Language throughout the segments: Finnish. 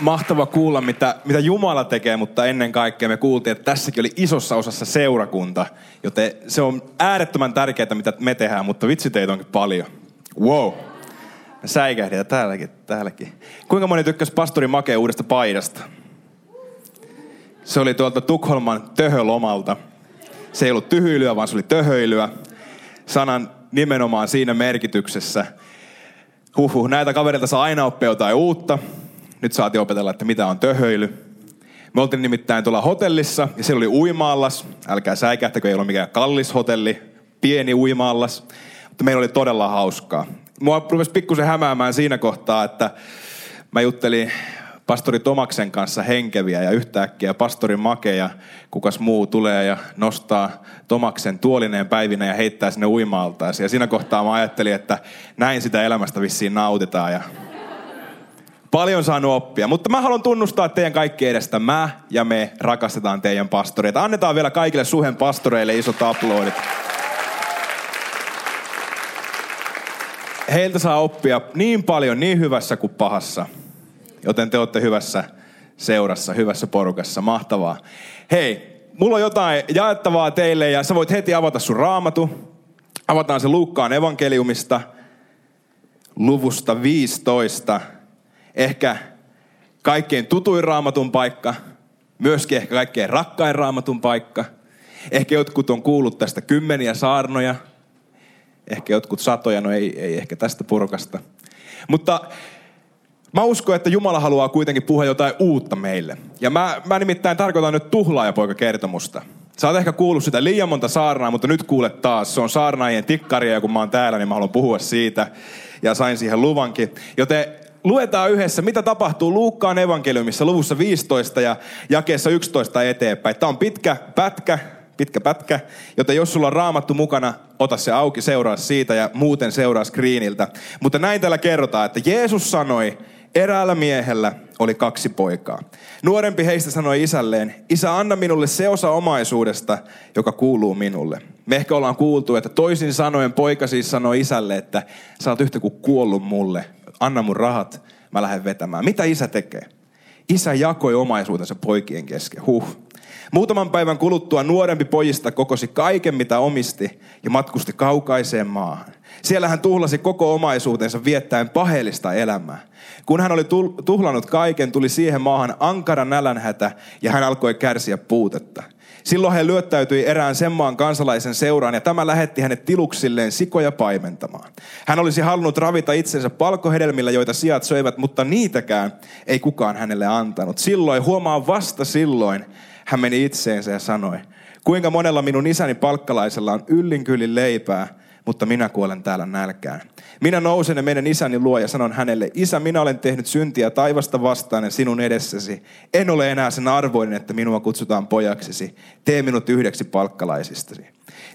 Mahtava kuulla, mitä, mitä Jumala tekee, mutta ennen kaikkea me kuultiin, että tässäkin oli isossa osassa seurakunta. Joten se on äärettömän tärkeää, mitä me tehdään, mutta vitsi teitä onkin paljon. Wow. Me säikähdetään täälläkin, täälläkin. Kuinka moni tykkäsi pastori Make uudesta paidasta? Se oli tuolta Tukholman töhölomalta. Se ei ollut tyhyilyä, vaan se oli töhöilyä. Sanan nimenomaan siinä merkityksessä. Huhhuh, näitä kavereilta saa aina oppia jotain uutta. Nyt saatiin opetella, että mitä on töhöily. Me oltiin nimittäin tuolla hotellissa ja siellä oli uimaallas. Älkää säikähtäkö, ei ole mikään kallis hotelli, pieni uimaallas. Mutta meillä oli todella hauskaa. Mua rupesi pikkusen hämäämään siinä kohtaa, että mä juttelin pastori Tomaksen kanssa henkeviä ja yhtäkkiä pastori Make ja kukas muu tulee ja nostaa Tomaksen tuolineen päivinä ja heittää sinne uimaaltaasi. Ja siinä kohtaa mä ajattelin, että näin sitä elämästä vissiin nautitaan ja Paljon saanut oppia, mutta mä haluan tunnustaa teidän kaikkien edestä. Mä ja me rakastetaan teidän pastoreita. Annetaan vielä kaikille suhen pastoreille isot aplodit. Heiltä saa oppia niin paljon, niin hyvässä kuin pahassa. Joten te olette hyvässä seurassa, hyvässä porukassa. Mahtavaa. Hei, mulla on jotain jaettavaa teille ja sä voit heti avata sun raamatu. Avataan se Luukkaan evankeliumista, luvusta 15 ehkä kaikkein tutuin raamatun paikka, myöskin ehkä kaikkein rakkain raamatun paikka. Ehkä jotkut on kuullut tästä kymmeniä saarnoja, ehkä jotkut satoja, no ei, ei ehkä tästä purkasta. Mutta mä uskon, että Jumala haluaa kuitenkin puhua jotain uutta meille. Ja mä, mä nimittäin tarkoitan nyt tuhlaajapoika-kertomusta. Sä oot ehkä kuullut sitä liian monta saarnaa, mutta nyt kuulet taas. Se on saarnaajien tikkaria ja kun mä oon täällä, niin mä haluan puhua siitä. Ja sain siihen luvankin. Joten luetaan yhdessä, mitä tapahtuu Luukkaan evankeliumissa luvussa 15 ja jakeessa 11 eteenpäin. Tämä on pitkä pätkä, pitkä pätkä, joten jos sulla on raamattu mukana, ota se auki, seuraa siitä ja muuten seuraa screeniltä. Mutta näin täällä kerrotaan, että Jeesus sanoi, eräällä miehellä oli kaksi poikaa. Nuorempi heistä sanoi isälleen, isä anna minulle se osa omaisuudesta, joka kuuluu minulle. Me ehkä ollaan kuultu, että toisin sanoen poika siis sanoi isälle, että sä oot yhtä kuin kuollut mulle, anna mun rahat, mä lähden vetämään. Mitä isä tekee? Isä jakoi omaisuutensa poikien kesken. Huh. Muutaman päivän kuluttua nuorempi pojista kokosi kaiken, mitä omisti, ja matkusti kaukaiseen maahan. Siellä hän tuhlasi koko omaisuutensa viettäen paheellista elämää. Kun hän oli tuhlannut kaiken, tuli siihen maahan ankara nälänhätä, ja hän alkoi kärsiä puutetta. Silloin hän lyöttäytyi erään sen maan kansalaisen seuraan ja tämä lähetti hänet tiluksilleen sikoja paimentamaan. Hän olisi halunnut ravita itsensä palkohedelmillä, joita sijat söivät, mutta niitäkään ei kukaan hänelle antanut. Silloin, huomaa vasta silloin, hän meni itseensä ja sanoi, kuinka monella minun isäni palkkalaisella on yllinkyllin leipää, mutta minä kuolen täällä nälkään. Minä nousen ja menen isäni luo ja sanon hänelle, isä, minä olen tehnyt syntiä taivasta vastaan ja sinun edessäsi. En ole enää sen arvoinen, että minua kutsutaan pojaksesi. Tee minut yhdeksi palkkalaisistasi.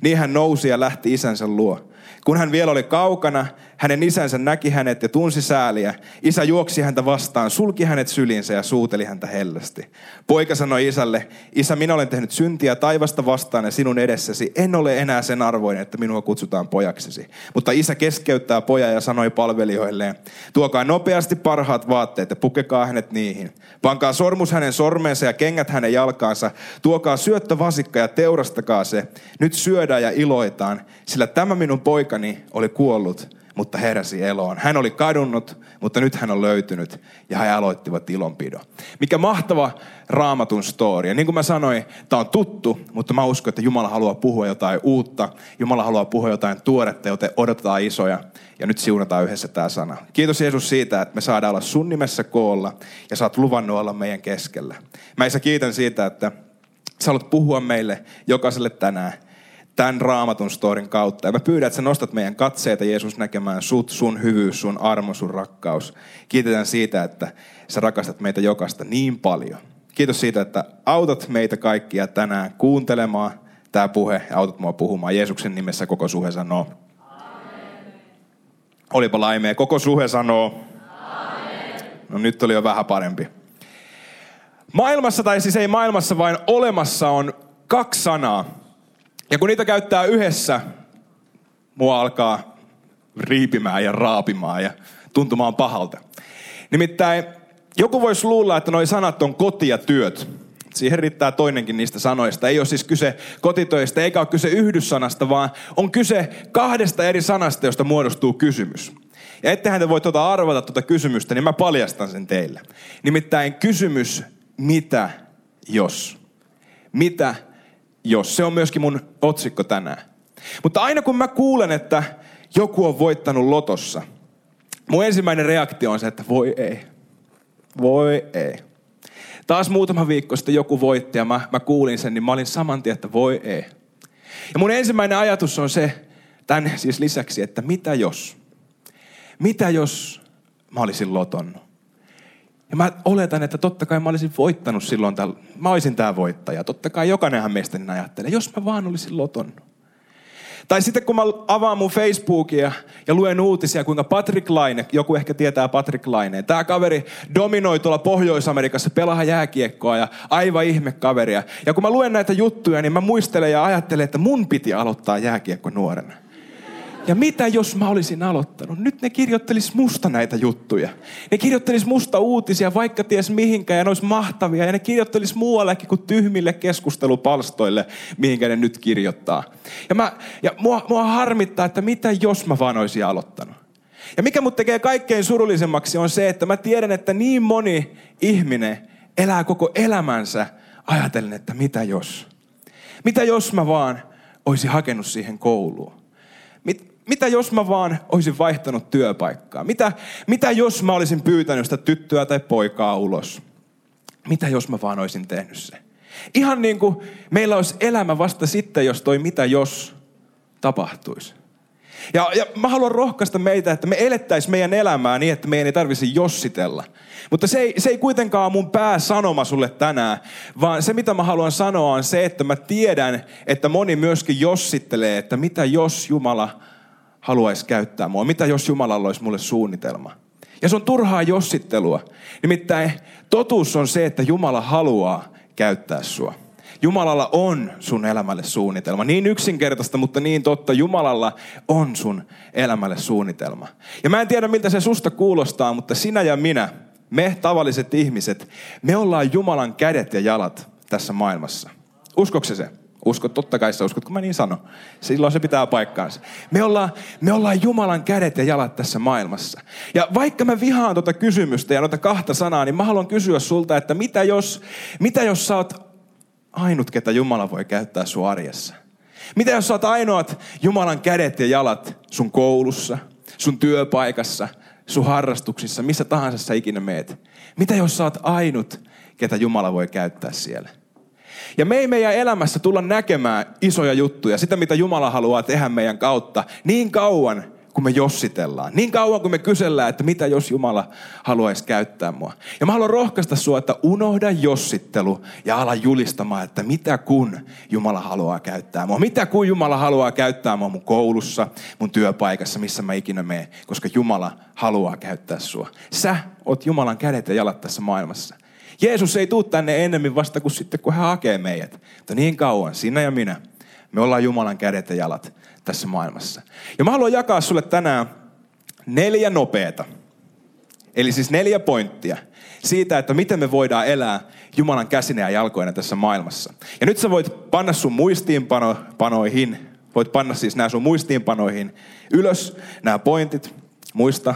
Niin hän nousi ja lähti isänsä luo. Kun hän vielä oli kaukana, hänen isänsä näki hänet ja tunsi sääliä. Isä juoksi häntä vastaan, sulki hänet sylinsä ja suuteli häntä hellästi. Poika sanoi isälle, isä minä olen tehnyt syntiä taivasta vastaan ja sinun edessäsi. En ole enää sen arvoinen, että minua kutsutaan pojaksesi. Mutta isä keskeyttää poja ja sanoi palvelijoilleen, tuokaa nopeasti parhaat vaatteet ja pukekaa hänet niihin. Pankaa sormus hänen sormeensa ja kengät hänen jalkaansa. Tuokaa syöttövasikka ja teurastakaa se. Nyt syödään ja iloitaan, sillä tämä minun poikani oli kuollut mutta heräsi eloon. Hän oli kadonnut, mutta nyt hän on löytynyt ja he aloittivat ilonpidon. Mikä mahtava raamatun story. Ja niin kuin mä sanoin, tämä on tuttu, mutta mä uskon, että Jumala haluaa puhua jotain uutta. Jumala haluaa puhua jotain tuoretta, joten odotetaan isoja. Ja nyt siunataan yhdessä tämä sana. Kiitos Jeesus siitä, että me saadaan olla sun nimessä koolla ja sä oot luvannut olla meidän keskellä. Mä isä kiitän siitä, että sä haluat puhua meille jokaiselle tänään tämän raamatun storin kautta. Ja mä pyydän, että sä nostat meidän katseita Jeesus näkemään sut, sun hyvyys, sun armo, sun rakkaus. Kiitetään siitä, että sä rakastat meitä jokaista niin paljon. Kiitos siitä, että autat meitä kaikkia tänään kuuntelemaan tämä puhe ja autat mua puhumaan. Jeesuksen nimessä koko suhe sanoo. Olipa laimea. Koko suhe sanoo. Amen. No nyt oli jo vähän parempi. Maailmassa, tai siis ei maailmassa, vain olemassa on kaksi sanaa. Ja kun niitä käyttää yhdessä, mua alkaa riipimään ja raapimaan ja tuntumaan pahalta. Nimittäin joku voisi luulla, että nuo sanat on koti ja työt. Siihen riittää toinenkin niistä sanoista. Ei ole siis kyse kotitöistä, eikä ole kyse yhdyssanasta, vaan on kyse kahdesta eri sanasta, josta muodostuu kysymys. Ja ettehän te voi tuota arvata tuota kysymystä, niin mä paljastan sen teille. Nimittäin kysymys, mitä jos? Mitä jos? Se on myöskin mun otsikko tänään. Mutta aina kun mä kuulen, että joku on voittanut lotossa, mun ensimmäinen reaktio on se, että voi ei. Voi ei. Taas muutama viikko sitten joku voitti ja mä, mä kuulin sen, niin mä olin saman tien, että voi ei. Ja mun ensimmäinen ajatus on se, tämän siis lisäksi, että mitä jos? Mitä jos mä olisin lotonnut? Ja mä oletan, että totta kai mä olisin voittanut silloin, tämän, mä olisin tämä voittaja. Totta kai jokainenhan meistä niin ajattelee, jos mä vaan olisin lotonnut. Tai sitten kun mä avaan mun Facebookia ja luen uutisia, kuinka Patrick Laine, joku ehkä tietää Patrick Laine, tämä kaveri dominoi tuolla Pohjois-Amerikassa, pelaa jääkiekkoa ja aivan ihme kaveria. Ja kun mä luen näitä juttuja, niin mä muistelen ja ajattelen, että mun piti aloittaa jääkiekko nuorena. Ja mitä jos mä olisin aloittanut? Nyt ne kirjoittelis musta näitä juttuja. Ne kirjoittelis musta uutisia, vaikka ties mihinkään, ja ne olisi mahtavia. Ja ne kirjoittelis muuallekin kuin tyhmille keskustelupalstoille, mihinkä ne nyt kirjoittaa. Ja, mä, ja mua, mua harmittaa, että mitä jos mä vaan olisin aloittanut. Ja mikä mut tekee kaikkein surullisemmaksi on se, että mä tiedän, että niin moni ihminen elää koko elämänsä ajatellen, että mitä jos. Mitä jos mä vaan olisin hakenut siihen kouluun. Mit, mitä jos mä vaan olisin vaihtanut työpaikkaa? Mitä, mitä jos mä olisin pyytänyt sitä tyttöä tai poikaa ulos? Mitä jos mä vaan olisin tehnyt se? Ihan niin kuin meillä olisi elämä vasta sitten, jos toi mitä jos tapahtuisi. Ja, ja mä haluan rohkaista meitä, että me elettäisiin meidän elämää niin, että meidän ei tarvisi jossitella. Mutta se ei, se ei kuitenkaan ole mun pääsanoma sulle tänään, vaan se mitä mä haluan sanoa on se, että mä tiedän, että moni myöskin jossittelee, että mitä jos Jumala haluaisi käyttää mua, mitä jos Jumalalla olisi mulle suunnitelma. Ja se on turhaa jossittelua. Nimittäin totuus on se, että Jumala haluaa käyttää sua. Jumalalla on sun elämälle suunnitelma. Niin yksinkertaista, mutta niin totta. Jumalalla on sun elämälle suunnitelma. Ja mä en tiedä, miltä se susta kuulostaa, mutta sinä ja minä, me tavalliset ihmiset, me ollaan Jumalan kädet ja jalat tässä maailmassa. Uskokse se? Uskot, totta kai sä uskot, kun mä niin sanon. Silloin se pitää paikkaansa. Me ollaan, me ollaan Jumalan kädet ja jalat tässä maailmassa. Ja vaikka mä vihaan tuota kysymystä ja noita kahta sanaa, niin mä haluan kysyä sulta, että mitä jos, mitä jos sä oot ainut, ketä Jumala voi käyttää sun arjessa? Mitä jos sä oot ainoat Jumalan kädet ja jalat sun koulussa, sun työpaikassa, sun harrastuksissa, missä tahansa sä ikinä meet? Mitä jos sä oot ainut, ketä Jumala voi käyttää siellä? Ja me ei meidän elämässä tulla näkemään isoja juttuja, sitä mitä Jumala haluaa tehdä meidän kautta, niin kauan kun me jossitellaan. Niin kauan kun me kysellään, että mitä jos Jumala haluaisi käyttää mua. Ja mä haluan rohkaista sua, että unohda jossittelu ja ala julistamaan, että mitä kun Jumala haluaa käyttää mua. Mitä kun Jumala haluaa käyttää mua mun koulussa, mun työpaikassa, missä mä ikinä menen. Koska Jumala haluaa käyttää sua. Sä oot Jumalan kädet ja jalat tässä maailmassa. Jeesus ei tule tänne ennemmin vasta kuin sitten, kun hän hakee meidät. Mutta niin kauan, sinä ja minä, me ollaan Jumalan kädet ja jalat tässä maailmassa. Ja mä haluan jakaa sulle tänään neljä nopeeta. Eli siis neljä pointtia siitä, että miten me voidaan elää Jumalan käsinä ja jalkoina tässä maailmassa. Ja nyt sä voit panna sun muistiinpanoihin, voit panna siis nämä sun muistiinpanoihin ylös, nämä pointit. Muista,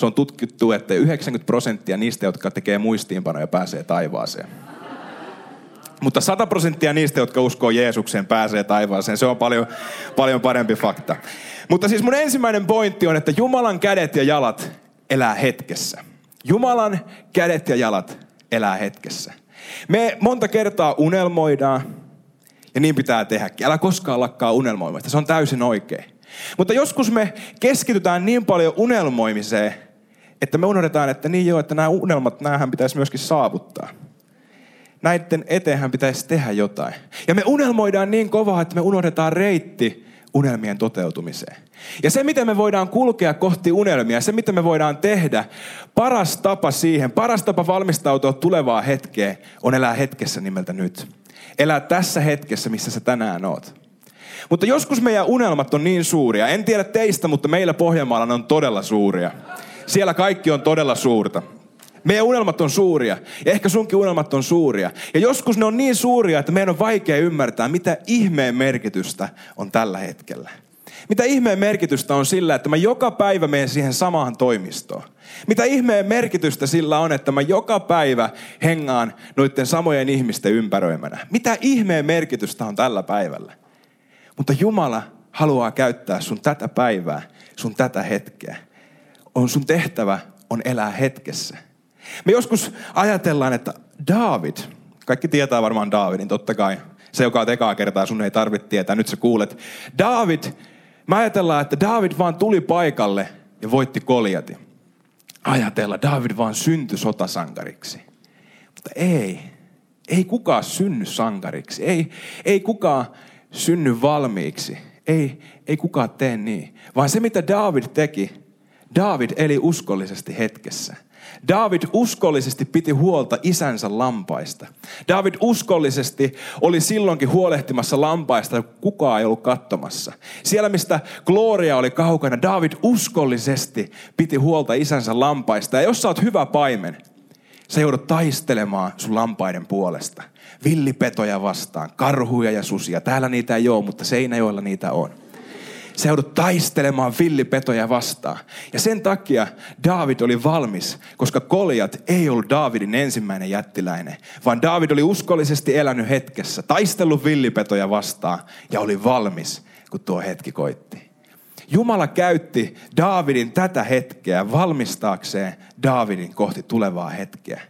se on tutkittu, että 90 prosenttia niistä, jotka tekee muistiinpanoja, pääsee taivaaseen. Mutta 100 prosenttia niistä, jotka uskoo Jeesukseen, pääsee taivaaseen. Se on paljon, paljon parempi fakta. Mutta siis mun ensimmäinen pointti on, että Jumalan kädet ja jalat elää hetkessä. Jumalan kädet ja jalat elää hetkessä. Me monta kertaa unelmoidaan, ja niin pitää tehdäkin. Älä koskaan lakkaa unelmoimasta, se on täysin oikein. Mutta joskus me keskitytään niin paljon unelmoimiseen, että me unohdetaan, että niin joo, että nämä unelmat, näähän pitäisi myöskin saavuttaa. näiden eteenhän pitäisi tehdä jotain. Ja me unelmoidaan niin kovaa, että me unohdetaan reitti unelmien toteutumiseen. Ja se, miten me voidaan kulkea kohti unelmia, se, mitä me voidaan tehdä, paras tapa siihen, paras tapa valmistautua tulevaa hetkeen, on elää hetkessä nimeltä nyt. Elää tässä hetkessä, missä sä tänään oot. Mutta joskus meidän unelmat on niin suuria. En tiedä teistä, mutta meillä Pohjanmaalla ne on todella suuria. Siellä kaikki on todella suurta. Meidän unelmat on suuria. Ja ehkä sunkin unelmat on suuria. Ja joskus ne on niin suuria, että meidän on vaikea ymmärtää, mitä ihmeen merkitystä on tällä hetkellä. Mitä ihmeen merkitystä on sillä, että mä joka päivä menen siihen samaan toimistoon? Mitä ihmeen merkitystä sillä on, että mä joka päivä hengaan noiden samojen ihmisten ympäröimänä? Mitä ihmeen merkitystä on tällä päivällä? Mutta Jumala haluaa käyttää sun tätä päivää, sun tätä hetkeä. On sun tehtävä on elää hetkessä. Me joskus ajatellaan, että David, kaikki tietää varmaan Davidin, totta kai. Se, joka on ekaa kertaa, sun ei tarvitse tietää, nyt sä kuulet. David, me ajatellaan, että David vaan tuli paikalle ja voitti Koljati. Ajatella, David vaan syntyi sotasankariksi. Mutta ei, ei kukaan synny sankariksi. Ei, ei kukaan synny valmiiksi. Ei, ei kukaan tee niin. Vaan se, mitä David teki, David eli uskollisesti hetkessä. David uskollisesti piti huolta isänsä lampaista. David uskollisesti oli silloinkin huolehtimassa lampaista, kukaan ei ollut katsomassa. Siellä, mistä Gloria oli kaukana, David uskollisesti piti huolta isänsä lampaista. Ja jos sä oot hyvä paimen, sä joudut taistelemaan sun lampaiden puolesta. Villipetoja vastaan, karhuja ja susia. Täällä niitä ei ole, mutta Seinäjoella niitä on. Sä joudut taistelemaan villipetoja vastaan. Ja sen takia David oli valmis, koska Koljat ei ollut Davidin ensimmäinen jättiläinen, vaan David oli uskollisesti elänyt hetkessä, taistellut villipetoja vastaan ja oli valmis, kun tuo hetki koitti. Jumala käytti Davidin tätä hetkeä valmistaakseen Davidin kohti tulevaa hetkeä.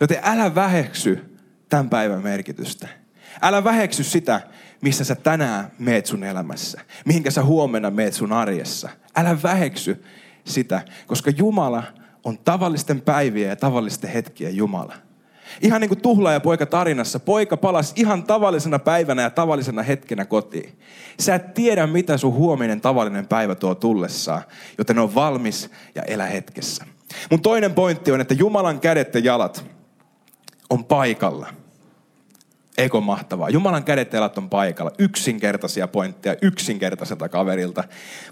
Joten älä väheksy tämän päivän merkitystä. Älä väheksy sitä, missä sä tänään meet sun elämässä. Mihinkä sä huomenna meet sun arjessa. Älä väheksy sitä, koska Jumala on tavallisten päivien ja tavallisten hetkien Jumala. Ihan niin kuin tuhlaaja poika tarinassa, poika palasi ihan tavallisena päivänä ja tavallisena hetkenä kotiin. Sä et tiedä, mitä sun huominen tavallinen päivä tuo tullessaan, joten on valmis ja elä hetkessä. Mun toinen pointti on, että Jumalan kädet ja jalat on paikalla – Eikö mahtavaa? Jumalan kädet ja on paikalla. Yksinkertaisia pointteja yksinkertaiselta kaverilta.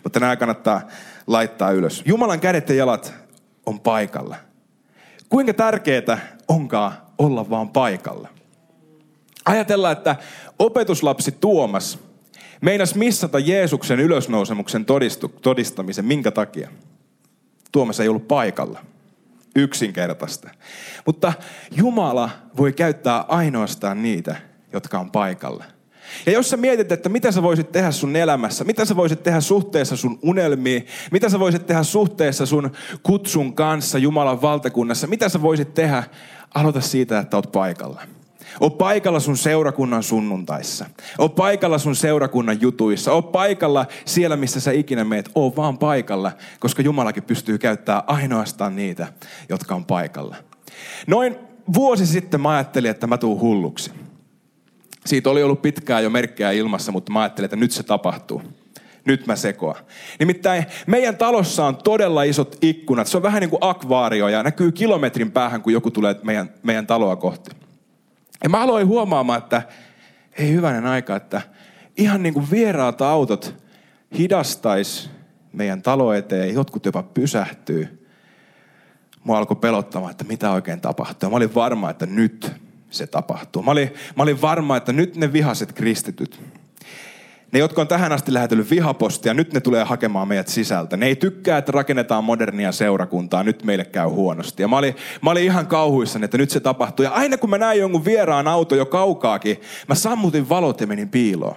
Mutta nämä kannattaa laittaa ylös. Jumalan kädet ja jalat on paikalla. Kuinka tärkeää onkaan olla vaan paikalla? Ajatellaan, että opetuslapsi Tuomas meinas missata Jeesuksen ylösnousemuksen todistamisen. Minkä takia? Tuomas ei ollut paikalla yksinkertaista. Mutta Jumala voi käyttää ainoastaan niitä, jotka on paikalla. Ja jos sä mietit, että mitä sä voisit tehdä sun elämässä, mitä sä voisit tehdä suhteessa sun unelmiin, mitä sä voisit tehdä suhteessa sun kutsun kanssa Jumalan valtakunnassa, mitä sä voisit tehdä, aloita siitä, että oot paikalla. O paikalla sun seurakunnan sunnuntaissa. O paikalla sun seurakunnan jutuissa. O paikalla siellä, missä sä ikinä meet. O vaan paikalla, koska Jumalakin pystyy käyttämään ainoastaan niitä, jotka on paikalla. Noin vuosi sitten mä ajattelin, että mä tuun hulluksi. Siitä oli ollut pitkään jo merkkejä ilmassa, mutta mä ajattelin, että nyt se tapahtuu. Nyt mä sekoa. Nimittäin meidän talossa on todella isot ikkunat. Se on vähän niin kuin akvaario ja näkyy kilometrin päähän, kun joku tulee meidän, meidän taloa kohti. Ja mä aloin huomaamaan, että ei hyvänen aika, että ihan niin kuin vieraat autot hidastais meidän talo eteen, jotkut jopa pysähtyy. Mua alkoi pelottamaan, että mitä oikein tapahtuu. Mä olin varma, että nyt se tapahtuu. Mä olin, mä olin varma, että nyt ne vihaset kristityt, ne, jotka on tähän asti lähetellyt vihapostia, nyt ne tulee hakemaan meidät sisältä. Ne ei tykkää, että rakennetaan modernia seurakuntaa, nyt meille käy huonosti. Ja mä olin, mä olin ihan kauhuissani, että nyt se tapahtuu. Ja aina kun mä näin jonkun vieraan auto jo kaukaakin, mä sammutin valot ja menin piiloon.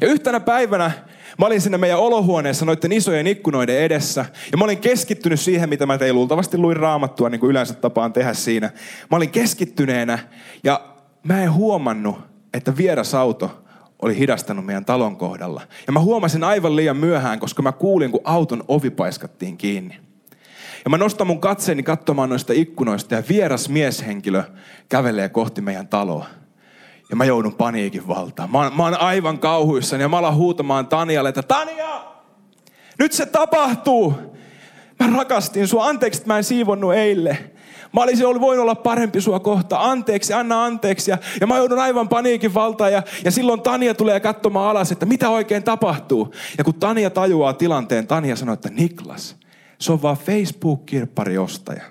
Ja yhtenä päivänä Mä olin siinä meidän olohuoneessa noiden isojen ikkunoiden edessä. Ja mä olin keskittynyt siihen, mitä mä tein luultavasti luin raamattua, niin kuin yleensä tapaan tehdä siinä. Mä olin keskittyneenä ja mä en huomannut, että vieras auto oli hidastanut meidän talon kohdalla. Ja mä huomasin aivan liian myöhään, koska mä kuulin, kun auton ovi paiskattiin kiinni. Ja mä nostan mun katseeni katsomaan noista ikkunoista ja vieras mieshenkilö kävelee kohti meidän taloa. Ja mä joudun paniikin valtaan. Mä, mä oon aivan kauhuissani ja mä alan huutamaan Tanialle, että Tania! Nyt se tapahtuu! Mä rakastin sua. Anteeksi, että mä en siivonnut eille. Mä olisin ollut, voinut olla parempi sua kohta. Anteeksi, anna anteeksi. Ja, ja mä joudun aivan paniikin valtaan. Ja, ja silloin Tania tulee katsomaan alas, että mitä oikein tapahtuu. Ja kun Tania tajuaa tilanteen, Tania sanoo, että Niklas, se on vaan Facebook-kirppariostaja.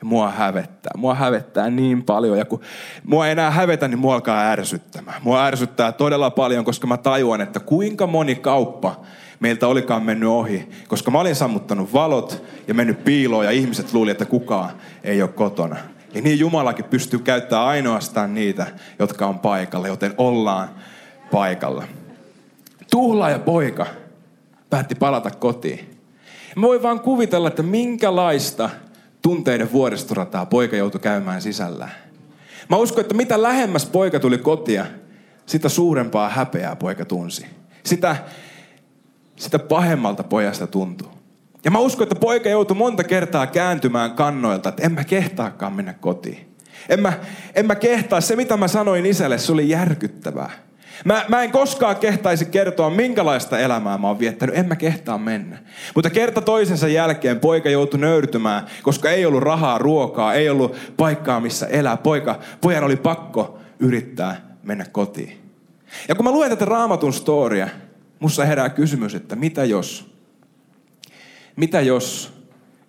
Ja mua hävettää. Mua hävettää niin paljon. Ja kun mua ei enää hävetä, niin mua alkaa ärsyttämään. Mua ärsyttää todella paljon, koska mä tajuan, että kuinka moni kauppa meiltä olikaan mennyt ohi. Koska mä olin sammuttanut valot ja mennyt piiloon ja ihmiset luuli, että kukaan ei ole kotona. Ja niin Jumalakin pystyy käyttämään ainoastaan niitä, jotka on paikalla, joten ollaan paikalla. Tuhlaaja poika päätti palata kotiin. Mä voin vaan kuvitella, että minkälaista tunteiden vuoristorataa poika joutui käymään sisällään. Mä uskon, että mitä lähemmäs poika tuli kotia, sitä suurempaa häpeää poika tunsi. Sitä, sitä pahemmalta pojasta tuntuu. Ja mä uskon, että poika joutui monta kertaa kääntymään kannoilta, että en mä kehtaakaan mennä kotiin. En mä, en mä kehtaa. Se, mitä mä sanoin isälle, se oli järkyttävää. Mä, mä en koskaan kehtaisi kertoa, minkälaista elämää mä oon viettänyt. En mä kehtaa mennä. Mutta kerta toisensa jälkeen poika joutui nöyrtymään, koska ei ollut rahaa, ruokaa, ei ollut paikkaa, missä elää. Poika, pojan oli pakko yrittää mennä kotiin. Ja kun mä luen tätä raamatun storia, mussa herää kysymys, että mitä jos, mitä jos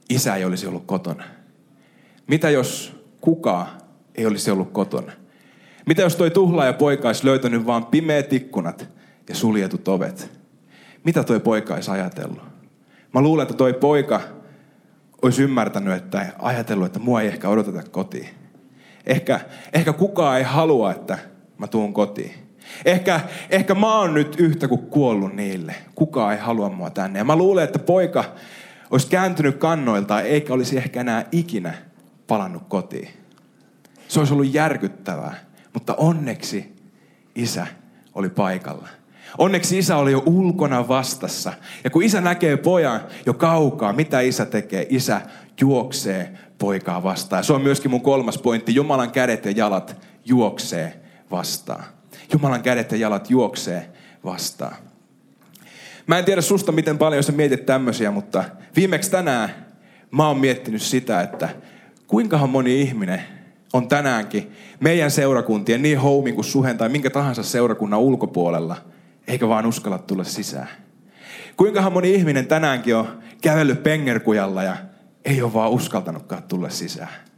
isä ei olisi ollut kotona? Mitä jos kukaan ei olisi ollut kotona? Mitä jos toi tuhlaaja poika olisi löytänyt vaan pimeät ikkunat ja suljetut ovet? Mitä toi poika olisi ajatellut? Mä luulen, että toi poika olisi ymmärtänyt, että ajatellut, että mua ei ehkä odoteta kotiin. Ehkä, ehkä kukaan ei halua, että mä tuun kotiin. Ehkä, ehkä mä oon nyt yhtä kuin kuollut niille. Kukaan ei halua mua tänne. Ja mä luulen, että poika olisi kääntynyt kannoiltaan, eikä olisi ehkä enää ikinä palannut kotiin. Se olisi ollut järkyttävää. Mutta onneksi isä oli paikalla. Onneksi isä oli jo ulkona vastassa. Ja kun isä näkee pojan jo kaukaa, mitä isä tekee? Isä juoksee poikaa vastaan. Se on myöskin mun kolmas pointti. Jumalan kädet ja jalat juoksee vastaan. Jumalan kädet ja jalat juoksee vastaan. Mä en tiedä susta miten paljon sä mietit tämmöisiä, mutta viimeksi tänään mä oon miettinyt sitä, että kuinkahan moni ihminen on tänäänkin meidän seurakuntien, niin Houmin kuin Suhen tai minkä tahansa seurakunnan ulkopuolella, eikä vaan uskalla tulla sisään. Kuinkahan moni ihminen tänäänkin on kävellyt pengerkujalla ja ei ole vaan uskaltanutkaan tulla sisään.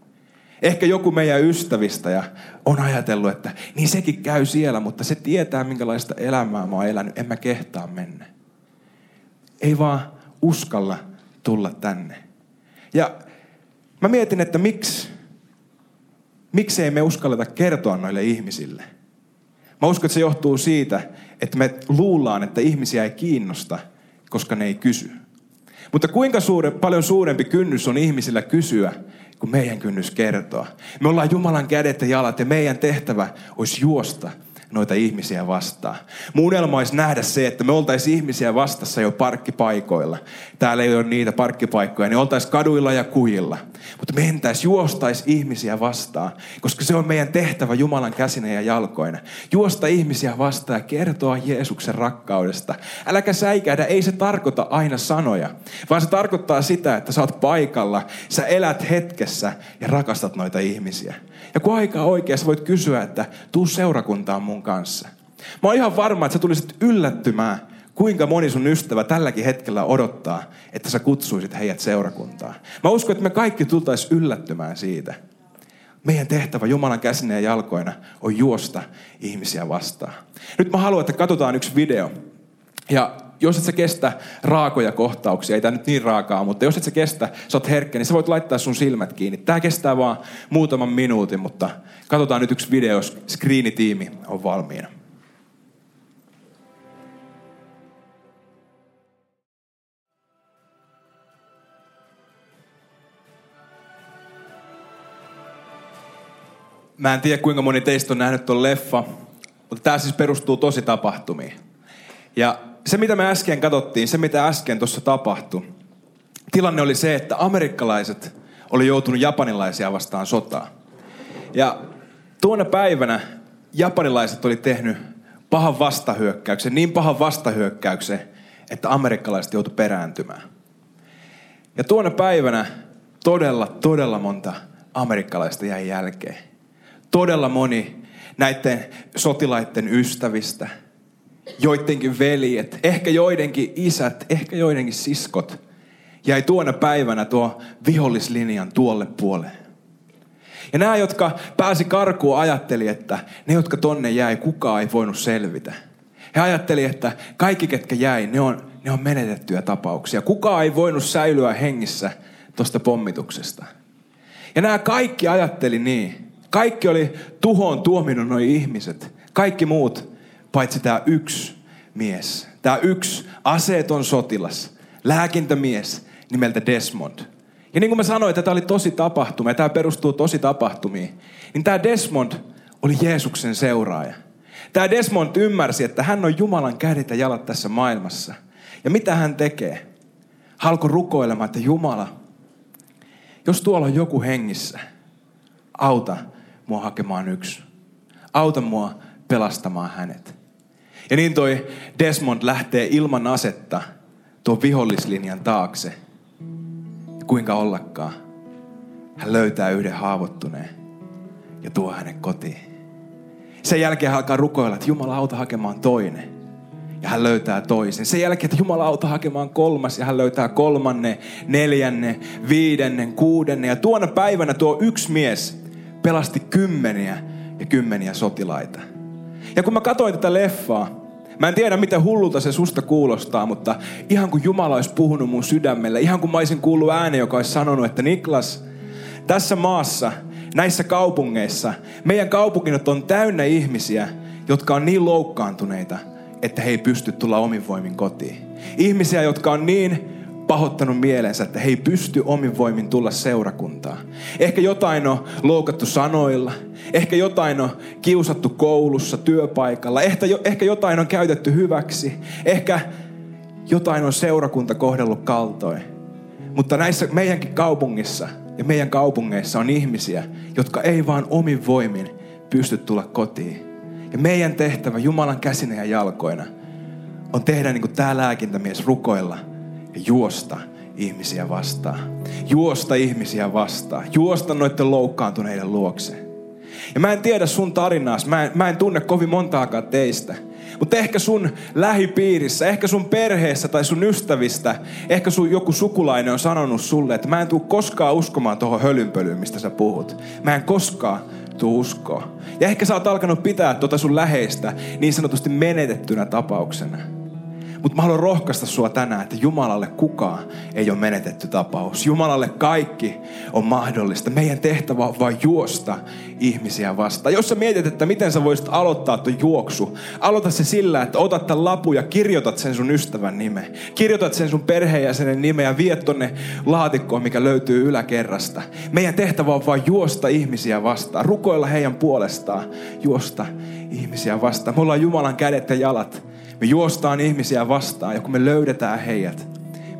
Ehkä joku meidän ystävistä ja on ajatellut, että niin sekin käy siellä, mutta se tietää minkälaista elämää mä oon elänyt, en mä kehtaa mennä. Ei vaan uskalla tulla tänne. Ja mä mietin, että miksi miksei me uskalleta kertoa noille ihmisille? Mä uskon, että se johtuu siitä, että me luullaan, että ihmisiä ei kiinnosta, koska ne ei kysy. Mutta kuinka suure, paljon suurempi kynnys on ihmisillä kysyä, kuin meidän kynnys kertoa. Me ollaan Jumalan kädet ja jalat ja meidän tehtävä olisi juosta noita ihmisiä vastaan. Mun unelma olisi nähdä se, että me oltaisiin ihmisiä vastassa jo parkkipaikoilla. Täällä ei ole niitä parkkipaikkoja, niin oltaisiin kaduilla ja kujilla. Mutta mentäisiin, juostaisi ihmisiä vastaan, koska se on meidän tehtävä Jumalan käsinä ja jalkoina. Juosta ihmisiä vastaan ja kertoa Jeesuksen rakkaudesta. Äläkä säikähdä, ei se tarkoita aina sanoja, vaan se tarkoittaa sitä, että sä oot paikalla, sä elät hetkessä ja rakastat noita ihmisiä. Ja kun aika oikein, voit kysyä, että tuu seurakuntaan mun kanssa. Mä oon ihan varma, että sä tulisit yllättymään, kuinka moni sun ystävä tälläkin hetkellä odottaa, että sä kutsuisit heidät seurakuntaan. Mä uskon, että me kaikki tultais yllättymään siitä. Meidän tehtävä Jumalan käsineen ja jalkoina on juosta ihmisiä vastaan. Nyt mä haluan, että katsotaan yksi video. Ja jos et sä kestä raakoja kohtauksia, ei tämä nyt niin raakaa, mutta jos et sä kestä, sä oot herkkä, niin sä voit laittaa sun silmät kiinni. Tämä kestää vaan muutaman minuutin, mutta katsotaan nyt yksi video, jos screenitiimi on valmiina. Mä en tiedä, kuinka moni teistä on nähnyt tuon leffa, mutta tämä siis perustuu tosi tapahtumiin. Ja se, mitä me äsken katsottiin, se, mitä äsken tuossa tapahtui, Tilanne oli se, että amerikkalaiset oli joutunut japanilaisia vastaan sotaa. Ja tuona päivänä japanilaiset oli tehnyt pahan vastahyökkäyksen, niin pahan vastahyökkäyksen, että amerikkalaiset joutui perääntymään. Ja tuona päivänä todella, todella monta amerikkalaista jäi jälkeen. Todella moni näiden sotilaiden ystävistä, joidenkin veljet, ehkä joidenkin isät, ehkä joidenkin siskot, jäi tuona päivänä tuo vihollislinjan tuolle puolelle. Ja nämä, jotka pääsi karkuun, ajatteli, että ne, jotka tonne jäi, kukaan ei voinut selvitä. He ajatteli, että kaikki, ketkä jäi, ne on, ne on menetettyjä tapauksia. Kukaan ei voinut säilyä hengissä tuosta pommituksesta. Ja nämä kaikki ajatteli niin. Kaikki oli tuhoon tuominut nuo ihmiset. Kaikki muut, paitsi tämä yksi mies. Tämä yksi aseeton sotilas, lääkintämies nimeltä Desmond. Ja niin kuin mä sanoin, että tämä oli tosi tapahtuma ja tämä perustuu tosi tapahtumiin, niin tämä Desmond oli Jeesuksen seuraaja. Tämä Desmond ymmärsi, että hän on Jumalan kädet ja jalat tässä maailmassa. Ja mitä hän tekee? Halko rukoilemaan, että Jumala, jos tuolla on joku hengissä, auta mua hakemaan yksi. Auta mua pelastamaan hänet. Ja niin toi Desmond lähtee ilman asetta tuon vihollislinjan taakse. Ja kuinka ollakaan, hän löytää yhden haavoittuneen ja tuo hänen kotiin. Sen jälkeen hän alkaa rukoilla, että Jumala auta hakemaan toinen. Ja hän löytää toisen. Sen jälkeen, että Jumala auta hakemaan kolmas. Ja hän löytää kolmannen, neljännen, viidennen, kuudennen. Ja tuona päivänä tuo yksi mies pelasti kymmeniä ja kymmeniä sotilaita. Ja kun mä katsoin tätä leffaa, Mä en tiedä, miten hullulta se susta kuulostaa, mutta ihan kuin Jumala olisi puhunut mun sydämelle, ihan kuin mä olisin kuullut äänen, joka olisi sanonut, että Niklas, tässä maassa, näissä kaupungeissa, meidän kaupungit on täynnä ihmisiä, jotka on niin loukkaantuneita, että he ei pysty tulla omin voimin kotiin. Ihmisiä, jotka on niin pahoittanut mielensä, että he ei pysty omin voimin tulla seurakuntaan. Ehkä jotain on loukattu sanoilla, ehkä jotain on kiusattu koulussa, työpaikalla, ehkä, ehkä jotain on käytetty hyväksi, ehkä jotain on seurakunta kohdellut kaltoin. Mutta näissä meidänkin kaupungissa ja meidän kaupungeissa on ihmisiä, jotka ei vaan omin voimin pysty tulla kotiin. Ja meidän tehtävä Jumalan käsinä ja jalkoina on tehdä niin kuin tämä lääkintämies rukoilla – ja juosta ihmisiä vastaan. Juosta ihmisiä vastaan. Juosta noiden loukkaantuneiden luokse. Ja mä en tiedä sun tarinaas, mä en, mä en tunne kovin montaakaan teistä. Mutta ehkä sun lähipiirissä, ehkä sun perheessä tai sun ystävistä, ehkä sun joku sukulainen on sanonut sulle, että mä en tule koskaan uskomaan tuohon hölynpölyyn, mistä sä puhut. Mä en koskaan tuu uskoa. Ja ehkä sä oot alkanut pitää tuota sun läheistä niin sanotusti menetettynä tapauksena. Mutta mä haluan rohkaista sua tänään, että Jumalalle kukaan ei ole menetetty tapaus. Jumalalle kaikki on mahdollista. Meidän tehtävä on vain juosta ihmisiä vastaan. Jos sä mietit, että miten sä voisit aloittaa tuon juoksu, aloita se sillä, että otat tämän lapun ja kirjoitat sen sun ystävän nime. Kirjoitat sen sun perheenjäsenen nime ja viet tonne laatikkoon, mikä löytyy yläkerrasta. Meidän tehtävä on vain juosta ihmisiä vastaan. Rukoilla heidän puolestaan. Juosta ihmisiä vastaan. Me ollaan Jumalan kädet ja jalat me juostaan ihmisiä vastaan ja kun me löydetään heidät,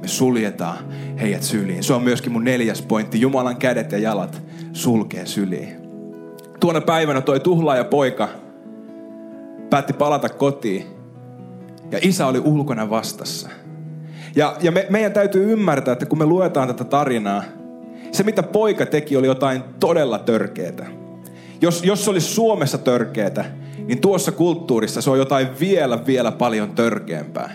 me suljetaan heidät syliin. Se on myöskin mun neljäs pointti. Jumalan kädet ja jalat sulkee syliin. Tuona päivänä toi tuhlaaja poika päätti palata kotiin ja isä oli ulkona vastassa. Ja, ja me, meidän täytyy ymmärtää, että kun me luetaan tätä tarinaa, se mitä poika teki oli jotain todella törkeää. Jos, jos se olisi Suomessa törkeää, niin tuossa kulttuurissa se on jotain vielä, vielä paljon törkeämpää.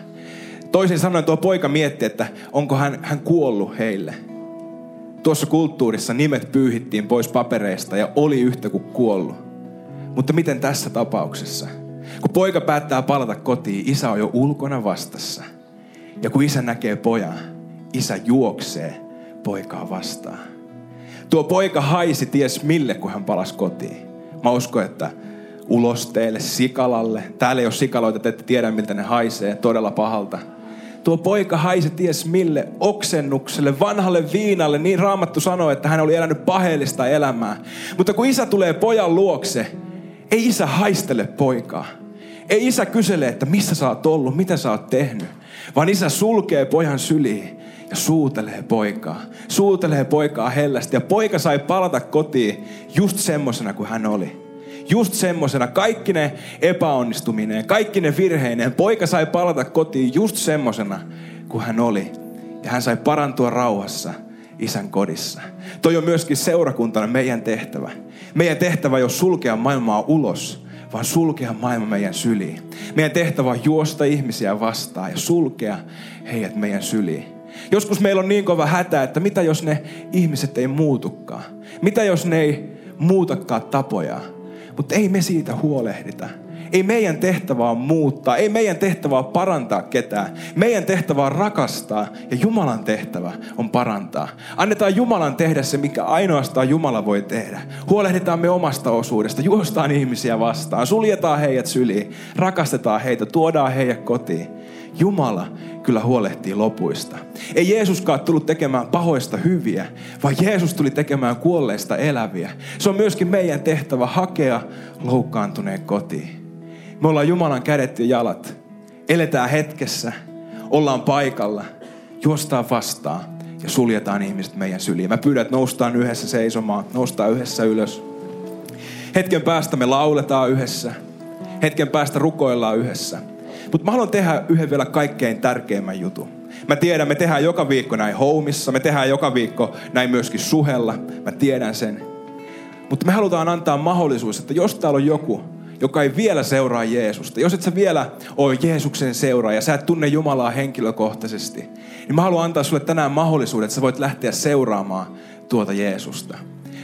Toisin sanoen tuo poika mietti, että onko hän, hän kuollut heille. Tuossa kulttuurissa nimet pyyhittiin pois papereista ja oli yhtä kuin kuollut. Mutta miten tässä tapauksessa? Kun poika päättää palata kotiin, isä on jo ulkona vastassa. Ja kun isä näkee pojan, isä juoksee poikaa vastaan. Tuo poika haisi ties mille, kun hän palasi kotiin. Mä uskon, että ulosteelle, sikalalle. Täällä ei ole sikaloita, te ette tiedä miltä ne haisee, todella pahalta. Tuo poika haisi ties mille oksennukselle, vanhalle viinalle. Niin raamattu sanoi, että hän oli elänyt paheellista elämää. Mutta kun isä tulee pojan luokse, ei isä haistele poikaa. Ei isä kysele, että missä sä oot ollut, mitä sä oot tehnyt. Vaan isä sulkee pojan syliin ja suutelee poikaa. Suutelee poikaa hellästi ja poika sai palata kotiin just semmosena kuin hän oli. Just semmosena, kaikki ne epäonnistuminen, kaikki ne virheineen, poika sai palata kotiin just semmosena kuin hän oli. Ja hän sai parantua rauhassa isän kodissa. Toi on myöskin seurakuntana meidän tehtävä. Meidän tehtävä ei ole sulkea maailmaa ulos, vaan sulkea maailma meidän syliin. Meidän tehtävä on juosta ihmisiä vastaan ja sulkea heidät meidän syliin. Joskus meillä on niin kova hätä, että mitä jos ne ihmiset ei muutukaan? Mitä jos ne ei muutakaan tapojaan? Mutta ei me siitä huolehdita. Ei meidän tehtävä on muuttaa, ei meidän tehtävä on parantaa ketään. Meidän tehtävä on rakastaa ja Jumalan tehtävä on parantaa. Annetaan Jumalan tehdä se, mikä ainoastaan Jumala voi tehdä. Huolehditaan me omasta osuudesta, juostaan ihmisiä vastaan, suljetaan heidät syliin, rakastetaan heitä, tuodaan heidät kotiin. Jumala kyllä huolehtii lopuista. Ei Jeesuskaan tullut tekemään pahoista hyviä, vaan Jeesus tuli tekemään kuolleista eläviä. Se on myöskin meidän tehtävä hakea loukkaantuneen kotiin. Me ollaan Jumalan kädet ja jalat. Eletään hetkessä, ollaan paikalla, juostaan vastaan ja suljetaan ihmiset meidän syliin. Mä pyydän, että noustaan yhdessä seisomaan, noustaan yhdessä ylös. Hetken päästä me lauletaan yhdessä. Hetken päästä rukoillaan yhdessä. Mutta mä haluan tehdä yhden vielä kaikkein tärkeimmän jutun. Mä tiedän, me tehdään joka viikko näin houmissa, me tehdään joka viikko näin myöskin suhella. Mä tiedän sen. Mutta me halutaan antaa mahdollisuus, että jos täällä on joku, joka ei vielä seuraa Jeesusta, jos et sä vielä ole Jeesuksen seuraaja, sä et tunne Jumalaa henkilökohtaisesti, niin mä haluan antaa sulle tänään mahdollisuuden, että sä voit lähteä seuraamaan tuota Jeesusta.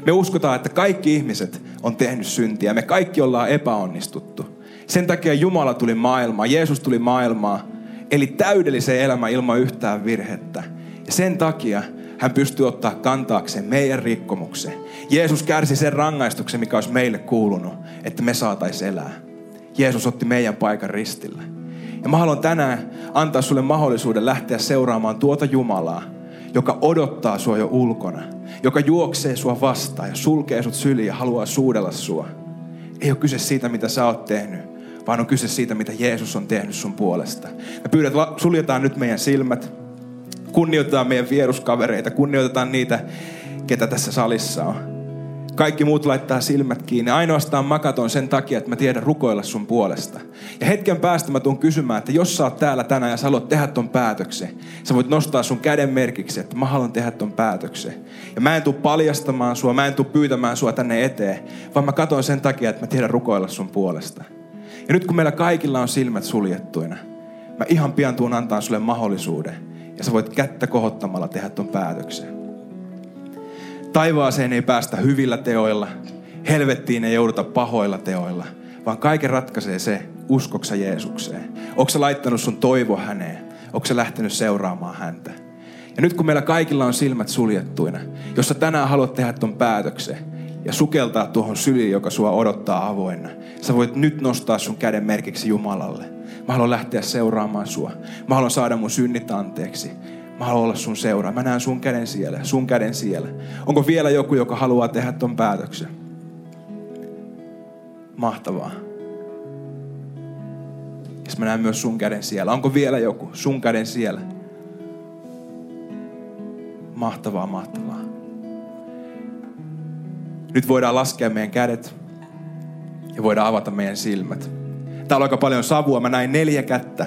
Me uskotaan, että kaikki ihmiset on tehnyt syntiä. Me kaikki ollaan epäonnistuttu. Sen takia Jumala tuli maailmaan, Jeesus tuli maailmaan, eli täydellisen elämän ilman yhtään virhettä. Ja sen takia hän pystyy ottaa kantaakseen meidän rikkomuksen. Jeesus kärsi sen rangaistuksen, mikä olisi meille kuulunut, että me saataisiin elää. Jeesus otti meidän paikan ristillä. Ja mä haluan tänään antaa sulle mahdollisuuden lähteä seuraamaan tuota Jumalaa, joka odottaa sua jo ulkona, joka juoksee sua vastaan ja sulkee sut syliin ja haluaa suudella sua. Ei ole kyse siitä, mitä sä oot tehnyt, vaan on kyse siitä, mitä Jeesus on tehnyt sun puolesta. Me pyydät, suljetaan nyt meidän silmät, kunnioitetaan meidän vieruskavereita, kunnioitetaan niitä, ketä tässä salissa on. Kaikki muut laittaa silmät kiinni. Ainoastaan makaton sen takia, että mä tiedän rukoilla sun puolesta. Ja hetken päästä mä tuun kysymään, että jos sä oot täällä tänään ja sä haluat tehdä ton päätöksen, sä voit nostaa sun käden merkiksi, että mä haluan tehdä ton päätöksen. Ja mä en tuu paljastamaan sua, mä en tuu pyytämään sua tänne eteen, vaan mä katon sen takia, että mä tiedän rukoilla sun puolesta. Ja nyt kun meillä kaikilla on silmät suljettuina, mä ihan pian tuun antaa sulle mahdollisuuden. Ja sä voit kättä kohottamalla tehdä ton päätöksen. Taivaaseen ei päästä hyvillä teoilla. Helvettiin ei jouduta pahoilla teoilla. Vaan kaiken ratkaisee se, uskoksa Jeesukseen. Onko laittanut sun toivo häneen? Onko lähtenyt seuraamaan häntä? Ja nyt kun meillä kaikilla on silmät suljettuina, jos sä tänään haluat tehdä ton päätöksen ja sukeltaa tuohon syliin, joka sua odottaa avoinna, sä voit nyt nostaa sun käden merkiksi Jumalalle. Mä haluan lähteä seuraamaan sua. Mä haluan saada mun synnit anteeksi. Mä haluan olla sun seura. Mä näen sun käden siellä, sun käden siellä. Onko vielä joku, joka haluaa tehdä ton päätöksen? Mahtavaa. Ja mä näen myös sun käden siellä. Onko vielä joku sun käden siellä? Mahtavaa, mahtavaa. Nyt voidaan laskea meidän kädet ja voidaan avata meidän silmät. Täällä on aika paljon savua. Mä näin neljä kättä.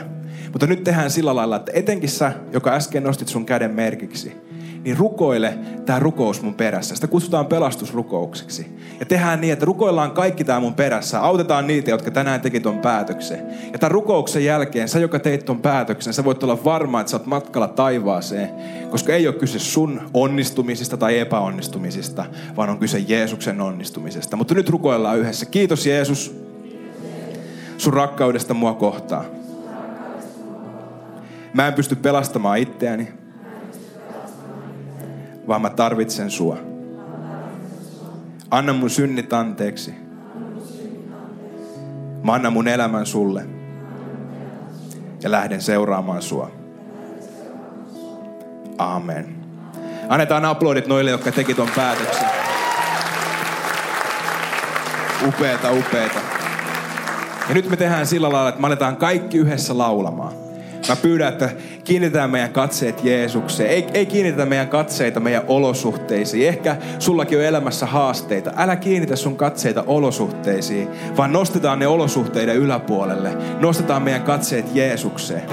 Mutta nyt tehdään sillä lailla, että etenkin sä, joka äsken nostit sun käden merkiksi, niin rukoile tämä rukous mun perässä. Sitä kutsutaan pelastusrukoukseksi. Ja tehdään niin, että rukoillaan kaikki tämä mun perässä. Autetaan niitä, jotka tänään teki ton päätöksen. Ja tämän rukouksen jälkeen, sä joka teit ton päätöksen, sä voit olla varma, että sä oot matkalla taivaaseen. Koska ei ole kyse sun onnistumisista tai epäonnistumisista, vaan on kyse Jeesuksen onnistumisesta. Mutta nyt rukoillaan yhdessä. Kiitos Jeesus sun rakkaudesta mua kohtaan. Mä en pysty pelastamaan itseäni, vaan mä tarvitsen sua. Anna mun synnit anteeksi. Mä annan mun elämän sulle. Ja lähden seuraamaan sua. Amen. Annetaan aplodit noille, jotka teki ton päätöksen. Upeeta, upeeta. Ja nyt me tehdään sillä lailla, että me aletaan kaikki yhdessä laulamaan. Mä pyydän, että kiinnitetään meidän katseet Jeesukseen. Ei, ei kiinnitetä meidän katseita meidän olosuhteisiin. Ehkä sullakin on elämässä haasteita. Älä kiinnitä sun katseita olosuhteisiin, vaan nostetaan ne olosuhteiden yläpuolelle. Nostetaan meidän katseet Jeesukseen.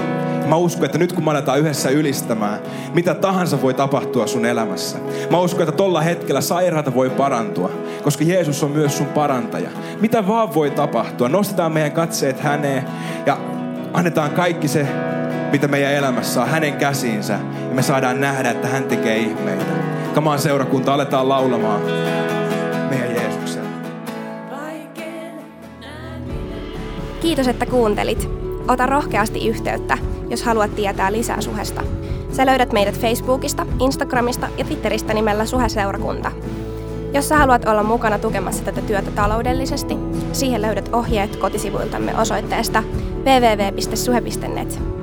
Mä uskon, että nyt kun me aletaan yhdessä ylistämään, mitä tahansa voi tapahtua sun elämässä. Mä uskon, että tolla hetkellä sairaata voi parantua, koska Jeesus on myös sun parantaja. Mitä vaan voi tapahtua. Nostetaan meidän katseet häneen ja annetaan kaikki se, mitä meidän elämässä on hänen käsiinsä. Ja me saadaan nähdä, että hän tekee ihmeitä. Kamaan seurakunta, aletaan laulamaan meidän. Kiitos, että kuuntelit. Ota rohkeasti yhteyttä, jos haluat tietää lisää suhesta. Sä löydät meidät Facebookista, Instagramista ja Twitteristä nimellä Suheseurakunta. Jos sä haluat olla mukana tukemassa tätä työtä taloudellisesti, siihen löydät ohjeet kotisivuiltamme osoitteesta www.suhe.net.